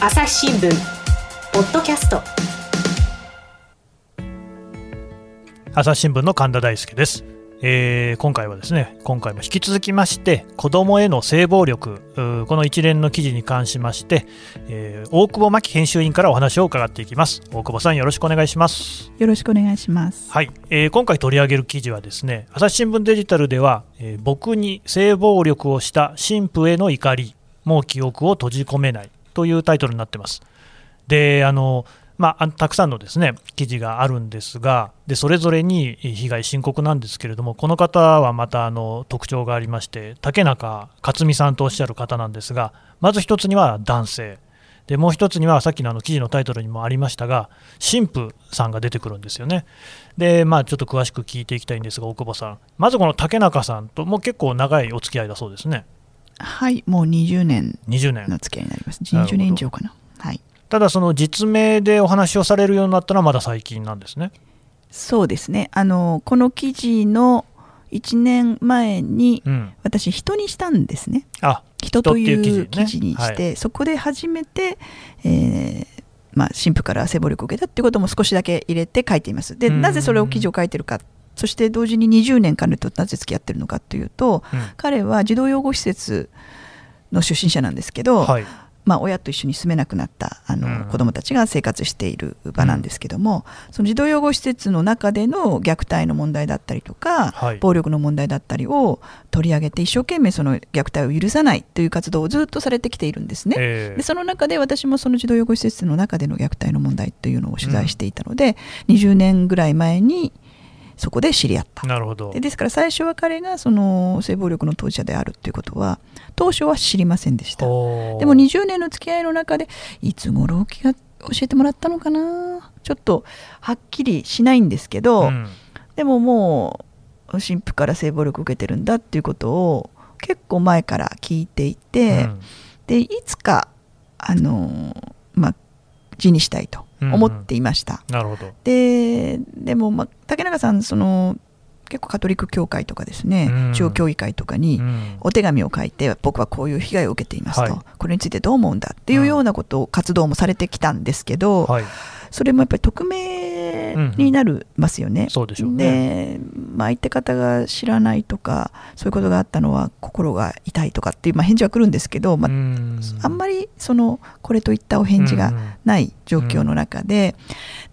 朝日新聞ポッドキャスト。朝日新聞の神田大輔です、えー今回はですね今回も引き続きまして子どもへの性暴力この一連の記事に関しまして、えー大久保真紀編集員からお話を伺っていきます。大久保さんよろしくお願いします。よろしくお願いします。はい、えー今回取り上げる記事はですね朝日新聞デジタルでは、えー僕に性暴力をした神父への怒りもう記憶を閉じ込めないというタイトルになってます。であのまあ、たくさんのですね記事があるんですがでそれぞれに被害深刻なんですけれどもこの方はまたあの特徴がありまして竹中克美さんとおっしゃる方なんですがまず一つには男性。でもう一つにはさっきのあの記事のタイトルにもありましたが神父さんが出てくるんですよね。でまあちょっと詳しく聞いていきたいんですが大久保さん。まずこの竹中さんとも結構長いお付き合いだそうですね。はい、もう20年20年の付き合いになります。なるほど20年以上かな。はい。ただその実名でお話をされるようになったのはまだ最近なんですねそうですね。あのこの記事の1年前にうん私人にしたんですね。あ人というう記記事にして、そこで初めて、えーまあ、神父から性暴力を受けたっていうことも少しだけ入れて書いています。で、うんなぜそれを記事を書いてるか、そして同時に20年彼となぜ付き合ってるのかというと、うん。彼は児童養護施設の出身者なんですけど、はい。まあ、親と一緒に住めなくなったあの、うん。子どもたちが生活している場なんですけども、その児童養護施設の中での虐待の問題だったりとか、はい。暴力の問題だったりを取り上げて一生懸命その虐待を許さないという活動をずっとされてきているんですね。えーでその中で私もその児童養護施設の中での虐待の問題というのを取材していたので、20年ぐらい前にそこで知り合った。なるほど。でですから最初は彼がその性暴力の当事者であるということは当初は知りませんでした。でも20年の付き合いの中でいつ頃気が教えてもらったのかな？ちょっとはっきりしないんですけど、うん。でももう神父から性暴力を受けてるんだっていうことを結構前から聞いていて、うん。でいつかあのまあ字にしたいと思っていました。なるほど。ででも、まあ、竹中さんその結構カトリック教会とかですね、うん。中央教議会とかに、うん。お手紙を書いて僕はこういう被害を受けていますと、はい。これについてどう思うんだっていうようなことを活動もされてきたんですけど、はい。それもやっぱり匿名になるますよね。そうでしょうね。で、まあ、相手方が知らないとかそういうことがあったのは心が痛いとかっていう、まあ、返事は来るんですけど、まあうん。あんまりそのこれといったお返事がない状況の中で、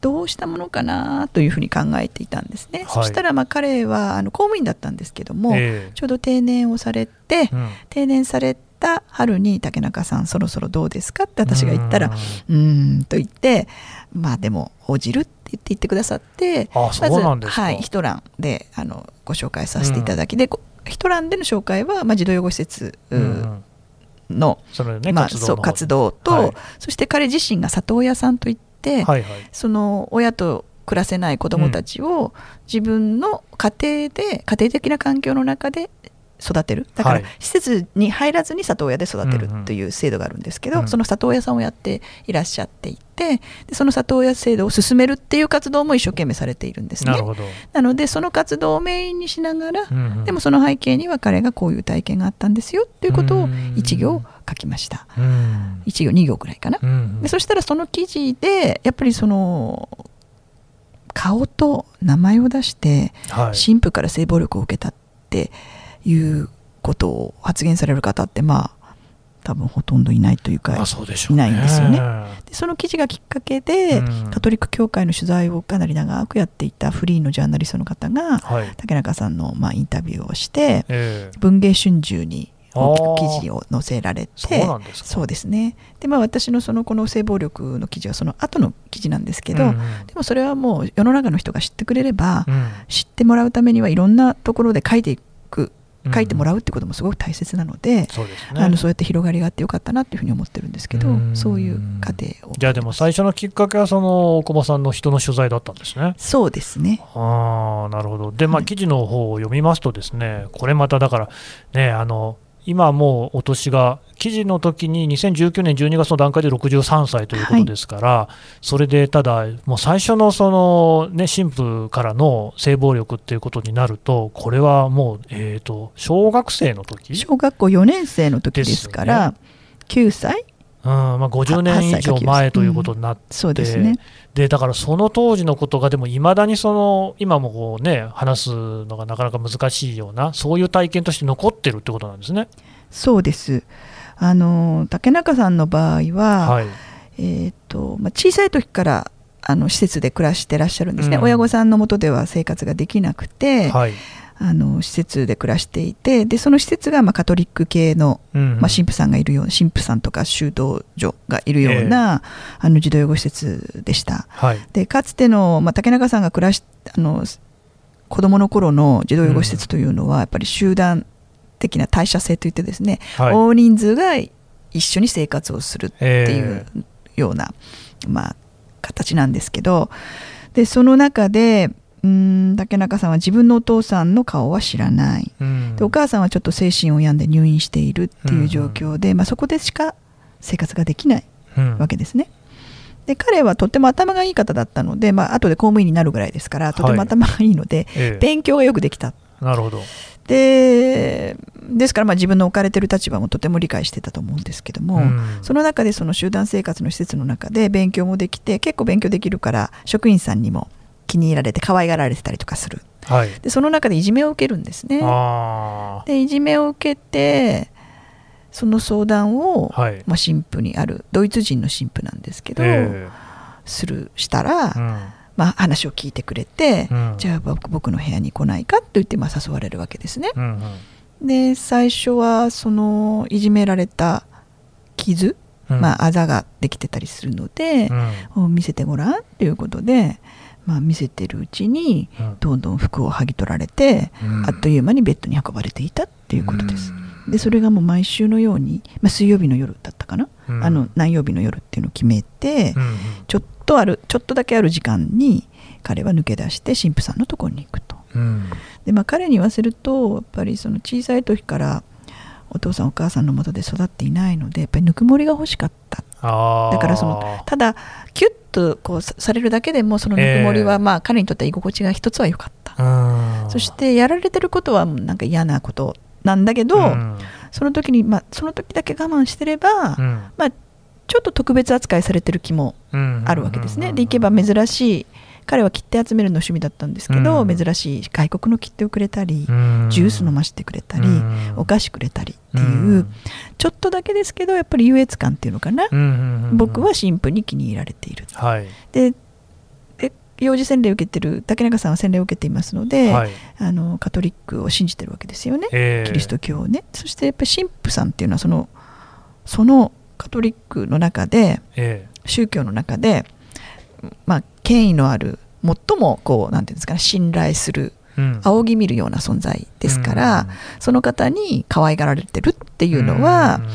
どうしたものかなというふうに考えていたんですね。はい。そしたらまあ彼はあの公務員だったんですけども、ええ。ちょうど定年をされて、うん。定年された春に竹中さんそろそろどうですかって私が言ったらうん。うーんと言ってまあでも応じるって言って言ってくださってあそうなんですか。はい、一覧であのご紹介させていただき、でこ一覧での紹介は、まあ、児童養護施設ううんうん。の、ねまあ、活動活動と、はい。そして彼自身が里親さんといって、はいはい。その親と暮らせない子どもたちを自分の家庭で家庭的な環境の中で育てる。だからはい。施設に入らずに里親で育てるうんうん。という制度があるんですけど、うん。その里親さんをやっていらっしゃっていてでその里親制度を進めるっていう活動も一生懸命されているんですね。なのでその活動をメインにしながら、うんうん。でもその背景には彼がこういう体験があったんですよっていうことをうん。一行書きました。うん。一行二行ぐらいかな。うんうん。でそしたらその記事でやっぱりその顔と名前を出してはい。神父から性暴力を受けたっていうことを発言される方ってまあ多分ほとんどいないというかいないんですよね。ねでその記事がきっかけで、うん。カトリック教会の取材をかなり長くやっていたフリーのジャーナリストの方がはい。竹中さんのまあインタビューをしてええ。文藝春秋に大きく記事を載せられてそうですか。そうですね。で、まあ、私のそのこの性暴力の記事はその後の記事なんですけど、うんうん。でもそれはもう世の中の人が知ってくれれば、うん。知ってもらうためにはいろんなところで書いていくうん書いてもらうってこともすごく大切なので、そうですね。あのそうやって広がりがあってよかったなっていうふうに思ってるんですけど、うん。そういう過程を。じゃあでも最初のきっかけはその大久保さんの人の取材だったんですね。そうですね。ああなるほど。で、まあ、はい。記事の方を読みますとですね、これまただから、ね、あの今はもうお年が、記事の時に2019年12月の段階で63歳ということですから、それでただ、もう最初のその、ね、神父からの性暴力っていうことになると、これはもう、えー、と小学生の時？小学校4年生の時ですからです9歳うんまあ、50年以上前ということになって、うん、そうですね。でだからその当時のことがでもいまだにその今もこう、ね、話すのがなかなか難しいようなそういう体験として残ってるってことなんですね。そうです。あの竹中さんの場合は、はい、えーとまあ、小さい時からあの施設で暮らしてらっしゃるんですね、うん、親御さんのもとでは生活ができなくて、はい、あの施設で暮らしていてでその施設がまあカトリック系の、うんまあ、神父さんがいるような神父さんとか修道女がいるような、えー、あの児童養護施設でした。はい、でかつての、まあ、竹中さんが暮らしあの子供の頃の児童養護施設というのは、やっぱり集団的な代謝性といってですね、はい、大人数が一緒に生活をするっていうような、えー、まあ、形なんですけどでその中でうん竹中さんは自分のお父さんの顔は知らない、うん、でお母さんはちょっと精神を病んで入院しているっていう状況で、うん、まあ、そこでしか生活ができないわけですね。で彼はとても頭がいい方だったので、まあ後で公務員になるぐらいですからとても頭がいいので、はい、勉強がよくできた。なるほど。でですからまあ自分の置かれている立場もとても理解してたと思うんですけども、うん、その中でその集団生活の施設の中で勉強もできて結構勉強できるから職員さんにも気に入られて可愛がられてたりとかする、はい、でその中でいじめを受けるんですね。でいじめを受けてその相談を、はい、まあ、神父にあるドイツ人の神父なんですけど、えー、するしたら、うん、まあ、話を聞いてくれて、うん、じゃあ僕僕の部屋に来ないかと言ってまあ誘われるわけですね。うんうん、で最初はそのいじめられた傷、まあ、あざができてたりするので、見せてごらんということでまあ、見せてるうちにどんどん服を剥ぎ取られて、うん、あっという間にベッドに運ばれていたっていうことです。でそれがもう毎週のように、まあ、水曜日の夜だったかな、うん、あの何曜日の夜っていうのを決めて、うんちょっとあるちょっとだけある時間に彼は抜け出して神父さんのところに行くと。うん、でまあ、彼に言わせるとやっぱりその小さい時からお父さんお母さんのもとで育っていないのでやっぱりぬくもりが欲しかっただからそのただキュッとこうされるだけでもそのぬくもりは、まあ彼にとっては居心地が一つは良かった、そしてやられてることはなんか嫌なことなんだけど、その時に、まあ、その時だけ我慢してれば、まあ、ちょっと特別扱いされてる気もあるわけですね。でいけば珍しい彼は切手集めるの趣味だったんですけど、うん、珍しい外国の切手をくれたり、うん、ジュース飲ませてくれたり、うん、お菓子くれたりっていう、ちょっとだけですけどやっぱり優越感っていうのかな、僕は神父に気に入られている。はい、で幼児洗礼を受けてる竹中さんは洗礼を受けていますので、はい、あのカトリックを信じてるわけですよね、えー、キリスト教をね。そしてやっぱり神父さんっていうのはそのそのカトリックの中で、えー、宗教の中でまあ、権威のある最もこうなんていうんですかね信頼する、仰ぎ見るような存在ですから、うん、その方に可愛がられてるっていうのは、うん、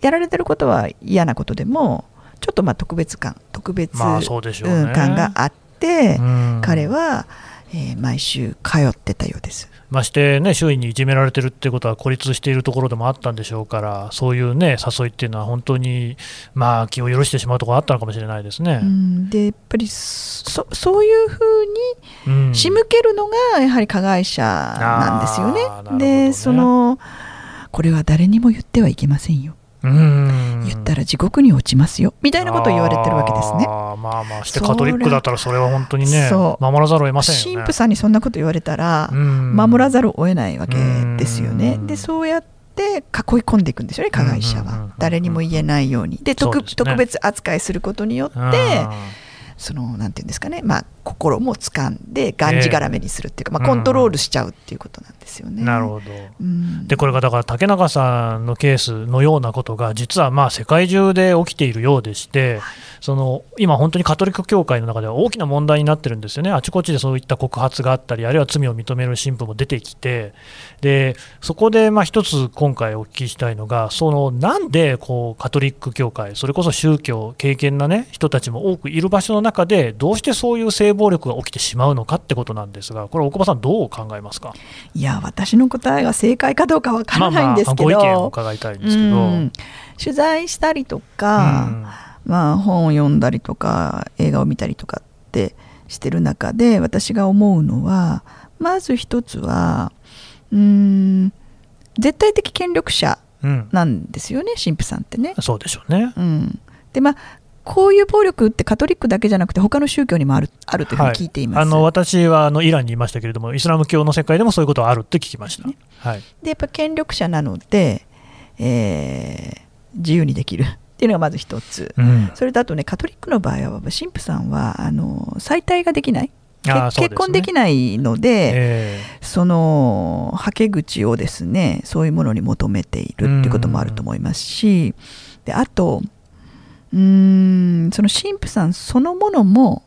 やられてることは嫌なことでもちょっとまあ特別感特別、感があって、彼は、えー、毎週通ってたようです。まして、ね、周囲にいじめられてるってことは孤立しているところでもあったんでしょうから、そういう、ね、誘いっていうのは本当に、まあ、気を許してしまうところあったのかもしれないですね。うん、でやっぱりそそういうふうに仕向けるのがやはり加害者なんですよね。うん、で、ね、そのこれは誰にも言ってはいけませんよ。言ったら地獄に落ちますよ。みたいなことを言われてるわけですね。あまあまあしてカトリックだったらそれは本当にね守らざるを得ませんよね。神父さんにそんなこと言われたら守らざるを得ないわけですよね。でそうやって囲い込んでいくんですよね加害者は。誰にも言えないように。で特、ね、特別扱いすることによってそのなんていうんですかね、まあ、心も掴んでがんじがらめにするっていうか、まあ、コントロールしちゃうっていうことなんですよね。なるほど、うん、でこれがだから竹中さんのケースのようなことが実はまあ世界中で起きているようでして、はい。その今、本当にカトリック教会の中では大きな問題になってるんですよね、あちこちでそういった告発があったり、あるいは罪を認める神父も出てきて、でそこでまあ一つ今回お聞きしたいのが、そのなんでこうカトリック教会、それこそ宗教、敬虔な、ね、人たちも多くいる場所の中で、どうしてそういう性暴力が起きてしまうのかってことなんですが、これ、大久保さん、どう考えますか？いや、私の答えが正解かどうかわからないんですけど、まあまあ、ご意見を伺いたいんですけど。取材したりとか、うんまあ、本を読んだりとか映画を見たりとかってしてる中で私が思うのはまず一つはうん絶対的権力者うんなんですよね、神父さんってね。そうでしょうね。うん、でまあこういう暴力ってカトリックだけじゃなくて他の宗教にもあるあるというふうに聞いています。あの私はあのイランにいましたけれども、イスラム教の世界でもそういうことはあるって聞きました。ね。はい、でやっぱ権力者なので、えー自由にできる。っていうのがまず一つ。うん。それとあとねカトリックの場合は神父さんはあの再退ができない。結結婚できないのでえそのはけ口をですねそういうものに求めているっていうこともあると思いますしであとうーんその神父さんそのものも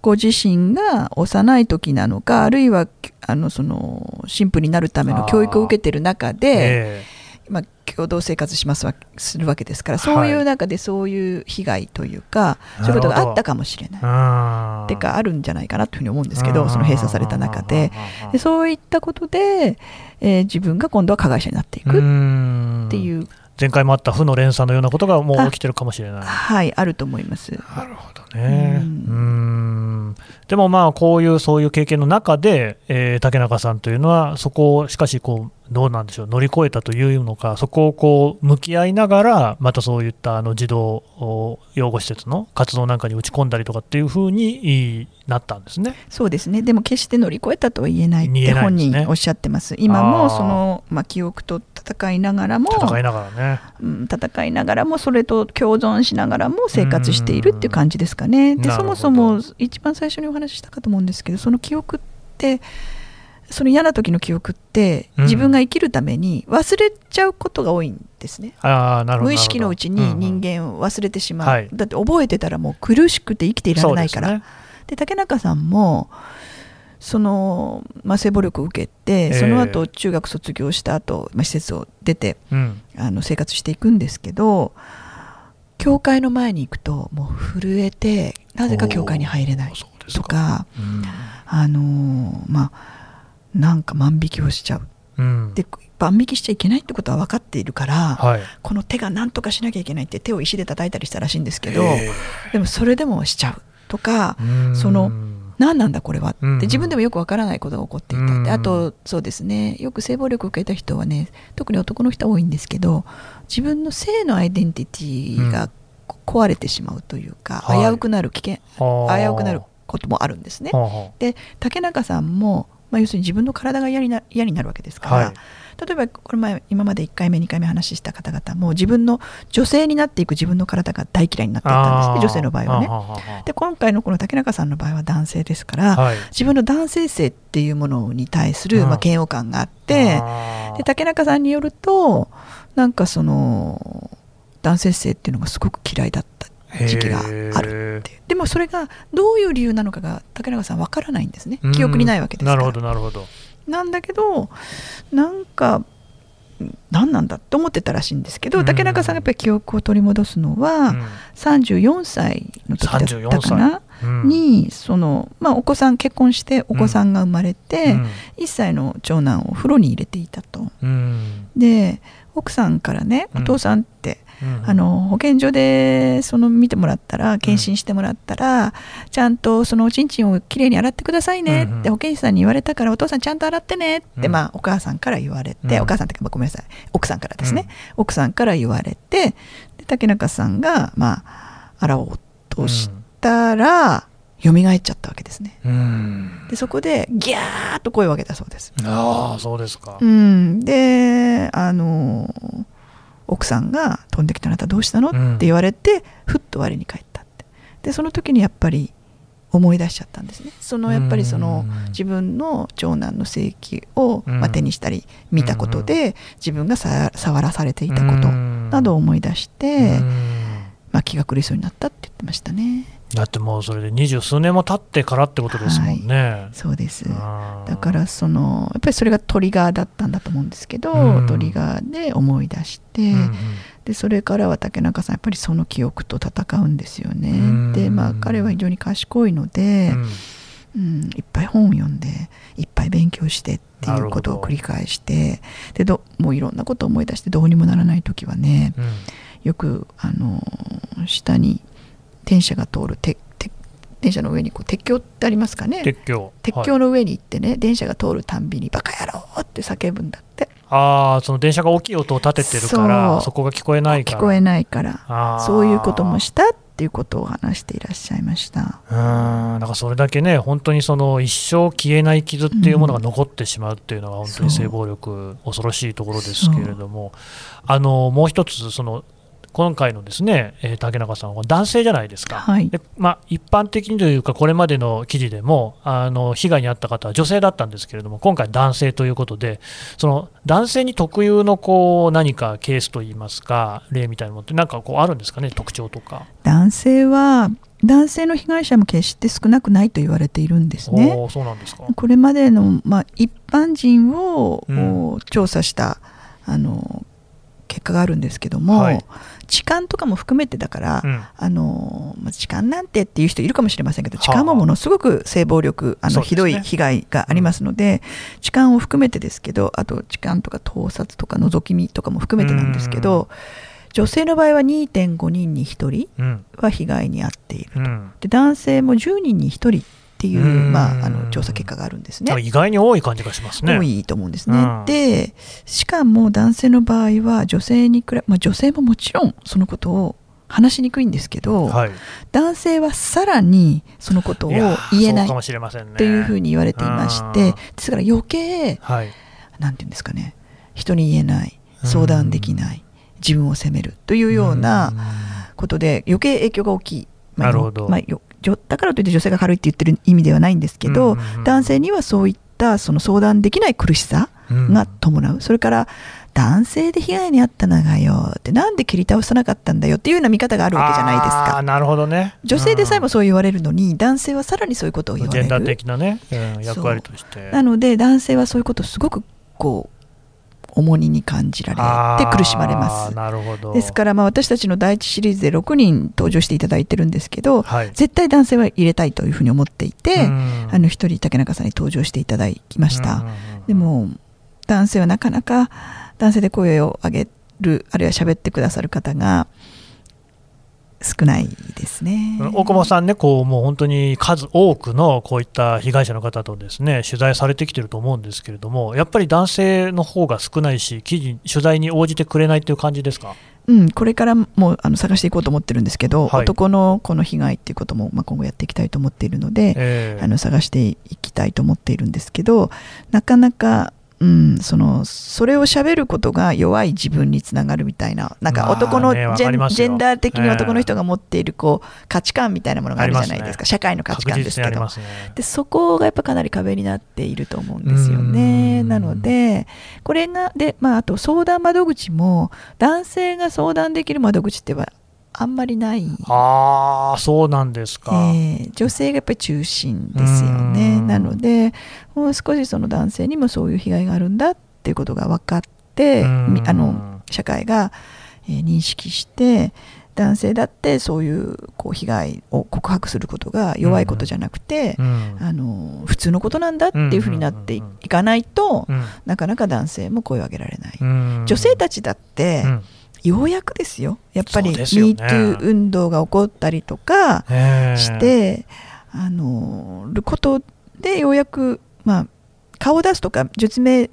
ご自身が幼い時なのかあるいはあのその神父になるための教育を受けてる中えで、えまあ、共同生活しますわするわけですからはい。そういう中でそういう被害というか、そういうことがあったかもしれない。てかあるんじゃないかなというふうに思うんですけどその閉鎖された中で。でそういったことで、えー自分が今度は加害者になっていくってういう、前回もあった負の連鎖のようなことがもう起きてるかもしれない。はいあると思います。なるほどね。ううんんでもまあこういうそういう経験の中で、えー竹中さんというのはそこをしかしこうどうなんでしょう乗り越えたというのかそこをこう向き合いながらまたそういったあの児童お養護施設の活動なんかに打ち込んだりとかっていうふうになったんですね。そうですねでも決して乗り越えたとは言えないっ言て本人おっしゃってます今あもーその、まあ、記憶と戦いながらも戦いながらね。うん、戦いながらもそれと共存しながらも生活しているっていう感じですかね。でそもそも一番最初にお話ししたかと思うんですけどその記憶ってその嫌な時の記憶ってうん。自分が生きるために忘れちゃうことが多いんですね。ああなるほど無意識のうちに人間間を忘れてしまう、はい。だって覚えてたらもう苦しくて生きていられないから。で,、ね、竹中さんもその、まあ、性暴力を受けてその後中学卒業した後、まあ施設を出てうん。あの生活していくんですけど教会の前に行くともう震えてなぜか教会に入れないとかうん。あのーまあなんか万引きをしちゃう。うん。で万引きしちゃいけないってことは分かっているから、はい。この手が何とかしなきゃいけないって手を石で叩いたりしたらしいんですけど、えでもそれでもしちゃうとか、ーそのうん何なんだこれはってうんうん。自分でもよくわからないことが起こっていた、うんであとそうですね。よく性暴力を受けた人はね特に男の人は多いんですけど自分の性のアイデンティティがこ壊れてしまうというか、はい。危うくなる危険はあ。危うくなることもあるんですね。で竹中さんも、まあ、要するに自分の体が嫌にな嫌になるわけですから、はい。例えばこれ前今まで1回目2回目話しした方々も自分の女性になっていく自分の体が大嫌いになっていったんですね女性の場合はね。で今回のこの竹中さんの場合は男性ですから、はい。自分の男性性っていうものに対する、うん。まあ、嫌悪感があってあー。で竹中さんによるとなんかその男性性っていうのがすごく嫌いだった時期があるってでもそれがどういう理由なのかが竹中さんわからないんですね。記憶にないわけですから。なるほどなるほど。なんだけどなんか何なんだって思ってたらしいんですけど、うん。竹中さんがやっぱり記憶を取り戻すのは、うん。34歳の時だったかな、うん。にその、まあ、お子さん結婚してお子さんが生まれて、うん。1歳の長男を風呂に入れていたと。うん。で奥さんからね「うんお父さん」って、うんあの保健所でその見てもらったら検診してもらったら、ちゃんとそのおちんちんをきれいに洗ってくださいね。って、うんうん。保健師さんに言われたからお父さんちゃんと洗ってね。って、うん。まあ、お母さんから言われて、うん。お母さんってかごめんなさい。奥さんからですね、奥さんから言われてで竹中さんが、まあ、洗おうとしたら、蘇っちゃったわけですね。うん。でそこでギャーッと声を上げたそうです。ああそうですか。うん、であの奥さんが「飛んできたあなたどうしたの?」うんって言われてふっと我に返ったって。でその時にやっぱり思い出しちゃったんですね。そのやっぱりそのうん。自分の長男の性器を、うん。まあ、手にしたり見たことで自分がさ触らされていたことうん。などを思い出して、うんまあ、気が狂いそうになったって言ってましたね。だってもうそれで二十数年も経ってからってことですもんね、そうです。だからそのやっぱりそれがトリガーだったんだと思うんですけど、うん。トリガーで思い出して、うんうん。でそれからは竹中さんやっぱりその記憶と戦うんですよね。うん。でまあ彼は非常に賢いので、うん。いっぱい本を読んでいっぱい勉強してっていうことを繰り返してでどもういろんなことを思い出してどうにもならない時はねうん。よくあの下に電車が通るてて電車の上にこう鉄橋ってありますかね？鉄橋。鉄橋の上に行ってね、電車が通るたんびに「バカ野郎!」って叫ぶんだって。ああその電車が大きい音を立ててるからそこが聞こえないから。聞こえないからそういうこともしたっていうことを話していらっしゃいました。うーんだからそれだけね本当にその一生消えない傷っていうものが残ってしまうっていうのが本当に性暴力恐ろしいところですけれども。あのもう一つその今回のですね、えー竹中さんは男性じゃないですか、はいでまあ、一般的にというか、これまでの記事でもあの被害に遭った方は女性だったんですけれども、今回、男性ということで、その男性に特有のこう何かケースといいますか、例みたいなものって、なんかこうあるんですかね、特徴とか。男性は男性の被害者も決して少なくないと言われているんですねそうなんですか。これまでの、まあ、一般人を、うんお調査したあの結果があるんですけども、はい。痴漢とかも含めてだから、うん。あのまあ痴漢なんてっていう人いるかもしれませんけどはあ。痴漢もものすごく性暴力あの、ね。ひどい被害がありますので、痴漢を含めてですけどあと痴漢とか盗撮とか覗き見とかも含めてなんですけど女性の場合は2.5人に1人うん。は被害に遭っているうん。で男性も10人に1人っていう、うんまあ、あの調査結果があるんですね。意外に多い感じがしますね。多いと思うんですね。うんでしかも男性の場合は女性に比べ、まあ、女性ももちろんそのことを話しにくいんですけど、はい、男性はさらにそのことを言えないそうかもしれませんね。というふうに言われていましうんてですから余計はい、なんていうんですかね人に言えない相談できない自分を責めるというようなことで余計影響が大きい。まあなるほどまあだからといって女性が軽いって言ってる意味ではないんですけど、うんうんうん。男性にはそういったその相談できない苦しさうん。が伴う、それから男性で被害に遭ったのがよってなんで切り倒さなかったんだよっていうような見方があるわけじゃないですか。なるほどね。女性でさえもうんそう言われるのに、男性はさらにそういうことを言われジェンダーる的なね、うん。役割として。なので男性はそういうことをすごくこう重荷に感じられて苦しまれますなるほど。ですからまあ私たちの第一シリーズで6人登場していただいてるんですけど、はい、絶対男性は入れたいというふうに思っていて、うんあの一人竹中さんに登場していただきました、うんでも男性はなかなか男性で声を上げるあるいは喋ってくださる方が少ないですね。大久保さんね、こうもう本当に数多くのこういった被害者の方とですね取材されてきてると思うんですけれども、やっぱり男性の方が少ないし、記事取材に応じてくれないという感じですか？うん、これからもあの探していこうと思ってるんですけど、はい男のこの被害っていうことも、まあ、今後やっていきたいと思っているので、えーあの探していきたいと思っているんですけどなかなか、うん、そのそれを喋ることが弱い自分につながるみたいななんかまあ男のジェン,、ますよ。ジェンダー的にええ。男の人が持っているこう価値観みたいなものがあるじゃないですか。ね。社会の価値観ですけど。ね。でそこがやっぱかなり壁になっていると思うんですよね。うん。なのでこれがで、まあ、あと相談窓口も男性が相談できる窓口ってはあんまりない。ああ、そうなんですか。えー女性がやっぱり中心ですよね。うんなのでもう少しその男性にもそういう被害があるんだっていうことが分かってあの社会が、えー認識して男性だってそういうこう被害を告白することが弱いことじゃなくて、うんあの普通のことなんだっていうふうになっていいかないと、うんなかなか男性も声を上げられない。うん女性たちだって、うんようやくですよ。やっぱり MeToo 運動が起こったりとか、えーして、あのることでようやく、まあ、顔を出すとか実名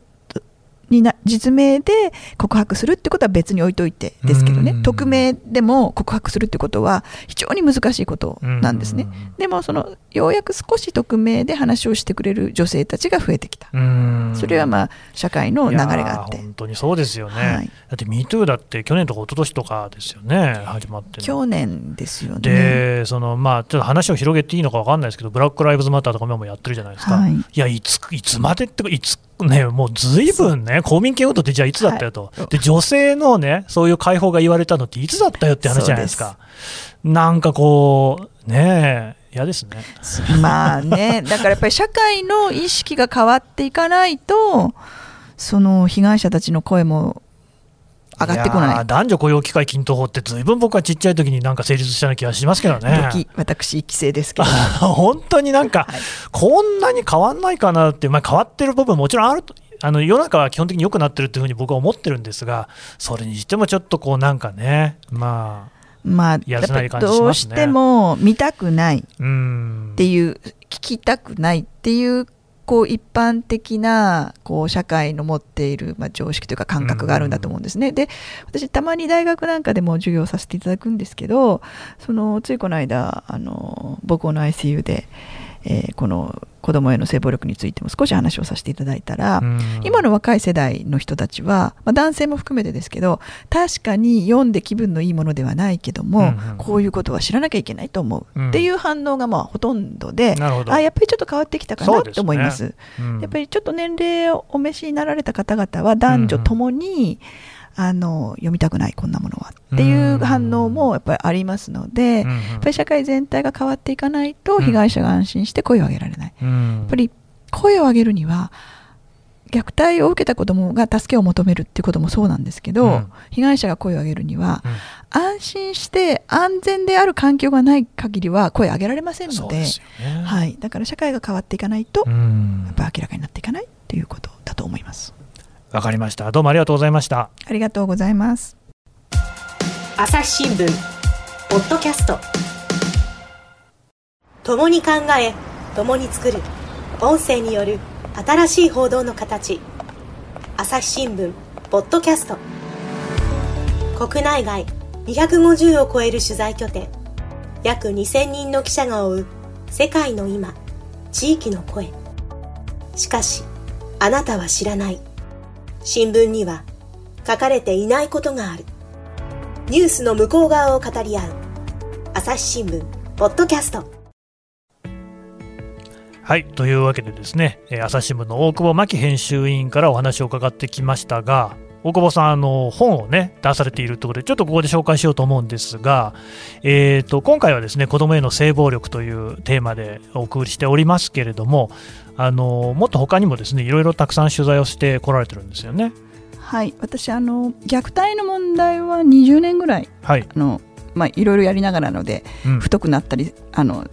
にな実名で告白するってことは別に置いといてですけどね。うん。匿名でも告白するってことは非常に難しいことなんですね。うん。でもそのようやく少し匿名で話をしてくれる女性たちが増えてきた。うん。それはまあ社会の流れがあって。本当にそうですよね、はい。だって MeToo だって去年とか一昨年とかですよね、始まって去年ですよね。でそのまあ、ちょっと話を広げていいのか分かんないですけど、ブラック・ライブズ・マターとか今もやってるじゃないですか、はい。い、やいつ、いつまでってか、いつね、もうずいぶんね、公民権運動ってじゃあいつだったよと、はい。で、女性のね、そういう解放が言われたのっていつだったよって話じゃないですか、なんかこう、ねえ、嫌ですね。まあね、だからやっぱり社会の意識が変わっていかないと、その被害者たちの声も上がってこない。男女雇用機会均等法って、ずいぶん僕はちっちゃい時になんか成立したような気がしますけどね。時私、規制ですけど、本当になんか、はいこんなに変わんないかなって、まあ、変わってる部分もちろんあると。あの世の中は基本的に良くなってるというふうに僕は思ってるんですが、それにしてもちょっとこうなんかね、ままあ、やらせない感じしどうしても見たくないっうんていう、聞きたくないっていう、こう一般的なこう社会の持っている、まあ、常識というか感覚があるんだと思うんですね。で、私、たまに大学なんかでも授業させていただくんですけど、そのついこの間、あの母校の ICU で、えーこの子供への性暴力についても少し話をさせていただいたら、うん。今の若い世代の人たちは、まあ、男性も含めてですけど確かに読んで気分のいいものではないけども、うんうんこういうことは知らなきゃいけないと思う、うんっていう反応がまあほとんどであやっぱりちょっと変わってきたかなと思います。うん。やっぱりちょっと年齢をお召しになられた方々は男女ともに、あの読みたくないこんなものは。っていう反応もやっぱりありますので、うんうん。やっぱり社会全体が変わっていかないと被害者が安心して声を上げられない。うん。やっぱり声を上げるには虐待を受けた子どもが助けを求めるっていうこともそうなんですけど、うん。被害者が声を上げるにはうん。安心して安全である環境がない限りは声を上げられませんのでね。はい、だから社会が変わっていかないと、うやんっぱり明らかになっていかないっていうことだと思います。わかりました。どうもありがとうございました。ありがとうございます。朝日新聞ポッドキャスト。共に考え共に作る。音声による新しい報道の形。朝日新聞ポッドキャスト。国内外250を超える取材拠点。約2000人の記者が追う世界の今地域の声。しかしあなたは知らない新聞には書かれていないことがあるニュースの向こう側を語り合う朝日新聞ポッドキャストはい。というわけでですね、朝日新聞の大久保真紀編集委員からお話を伺ってきましたが、大久保さん、あの本をね、出されているところで、ちょっとここで紹介しようと思うんですが、えー、と今回はですね、子供への性暴力というテーマでお送りしておりますけれども、あのもっと他にもですね、いろいろたくさん取材をしてこられてるんですよね。はい、私あの虐待の問題は20年ぐらいはい。あのまあいろいろやりながらのでうん太くなったりあの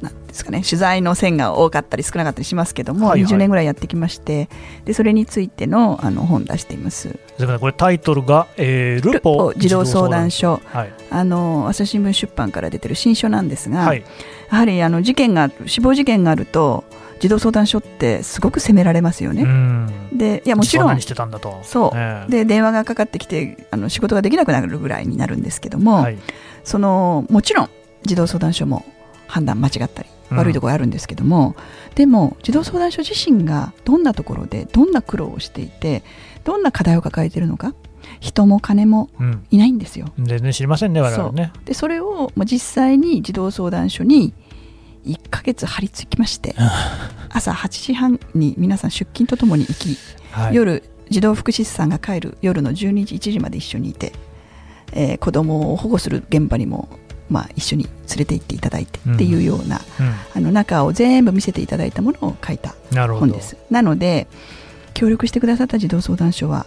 なんですかね取材の線が多かったり少なかったりしますけども、はいはい20年ぐらいやってきましてでそれについてのあの本出していますそれからこれタイトルが、えールポ児童相談所はい。あの朝日新聞出版から出てる新書なんですが、はい。やはりあの事件が死亡事件があると児童相談所ってすごく責められますようね。ん。でいやもちろん実は何してたんだと。そうええで電話がかかってきてあの仕事ができなくなるぐらいになるんですけども、はい。そのもちろん児童相談所も判断間違ったりうん悪いところあるんですけども、でも児童相談所自身がどんなところでどんな苦労をしていてどんな課題を抱えているのか人も金もうん。いないんですよ。全然知りませんね、我々ね。でそれをまあ実際に児童相談所に1ヶ月張り付きまして朝8時半に皆さん出勤とともに行き、はい。夜児童福祉士さんが帰る夜の12時1時まで一緒にいて、えー子供を保護する現場にも、まあ、一緒に連れて行っていただいてっていうような、うあの中を全部見せていただいたものを書いた。本ですなので協力してくださった児童相談所は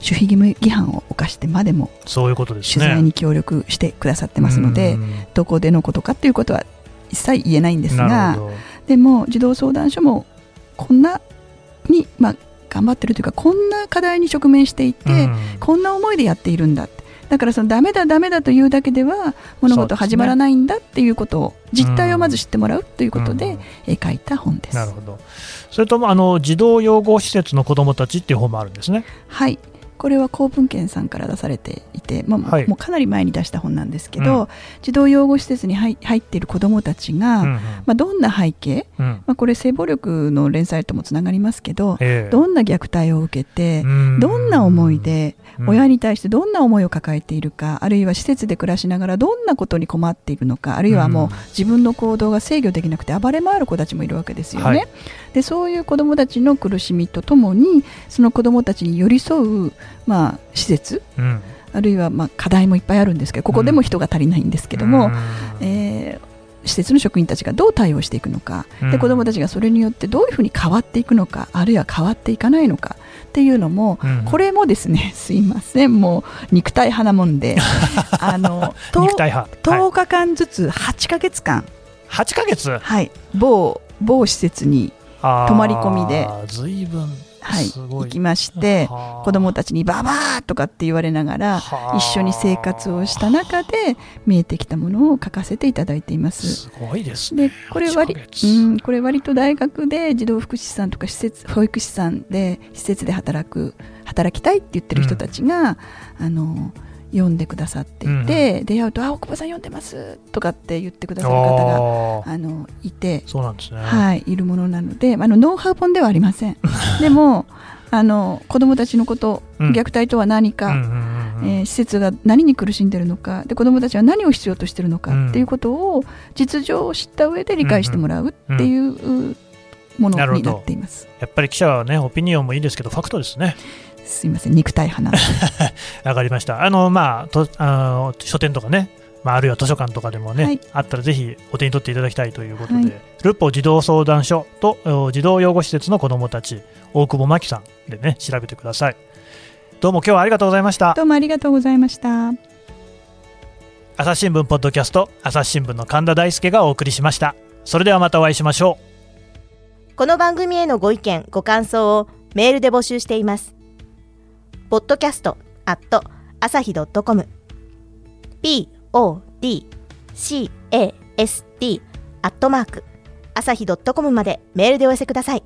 守秘義務違反を犯してまでもそういうことですね。取材に協力してくださってますので、うんどこでのことかっていうことは一切言えないんですなが。でも児童相談所もこんなに、まあ、頑張ってるというかこんな課題に直面していて、うんこんな思いでやっているんだってだからそのダメだダメだというだけでは物事始まらないんだっていうことを実態をまず知ってもらうということで、書いた本です。なるほど。それともあの児童養護施設の子どもたちっていう本もあるんですね。はいこれは公文献さんから出されていて、まあはい。もうかなり前に出した本なんですけど、うん。児童養護施設に入入っている子どもたちが、うんうん。まあ、どんな背景、うん。まあ、これ性暴力の連載ともつながりますけど、ええ。どんな虐待を受けて、うん。どんな思いでうん。親に対してどんな思いを抱えているか、あるいは施設で暮らしながらどんなことに困っているのかあるいはもううん。自分の行動が制御できなくて暴れ回る子たちもいるわけですよね。はいでそういう子どもたちの苦しみとともにその子どもたちに寄り添う、まあ、施設うん。あるいはまあ課題もいっぱいあるんですけどここでも人が足りないんですけども、うん。えー施設の職員たちがどう対応していくのか、うん。で子どもたちがそれによってどういうふうに変わっていくのかあるいは変わっていかないのかっていうのも、うん。これもですね すいませんもう肉体派なもんで あのと肉体派。10はい、日間ずつ8ヶ月間、8ヶ月？はい、某某施設に泊泊まり込みで。ずいぶんはい、行きまして子どもたちに「ババア!」とかって言われながら一緒に生活をした中で見えてきたものを書かせていただいています。すごいですね、でこれ割うんこれ割と大学で児童福祉士さんとか施設保育士さんで施設で働く働きたいって言ってる人たちが、うん、あの読んでくださっていて、うん、出会うと「あ大久保さん読んでます」とかって言ってくださる方があのいてそうなんですね、はい、いるものなのであのノウハウ本ではありません。でもあの子どもたちのこと、虐待とは何か、えー、施設が何に苦しんでいるのかで子どもたちは何を必要としているのかっていうことを実情を知った上で理解してもらうっていうものになっています。やっぱり記者はねオピニオンもいいですけどファクトですね。すいません肉体派な。わかりました。あのまあとあの書店とかねまあ、あるいは図書館とかでもね、はい、あったらぜひお手に取っていただきたいということで、はい、ルッポ児童相談所と児童養護施設の子どもたち大久保真紀さんでね調べてください。どうも今日はありがとうございました。どうもありがとうございました。朝日新聞ポッドキャスト朝日新聞の神田大輔がお送りしました。それではまたお会いしましょう。この番組へのご意見ご感想をメールで募集していますポッドキャストアット朝日 .com podcast アットマーク朝日 .com までメールでお寄せください。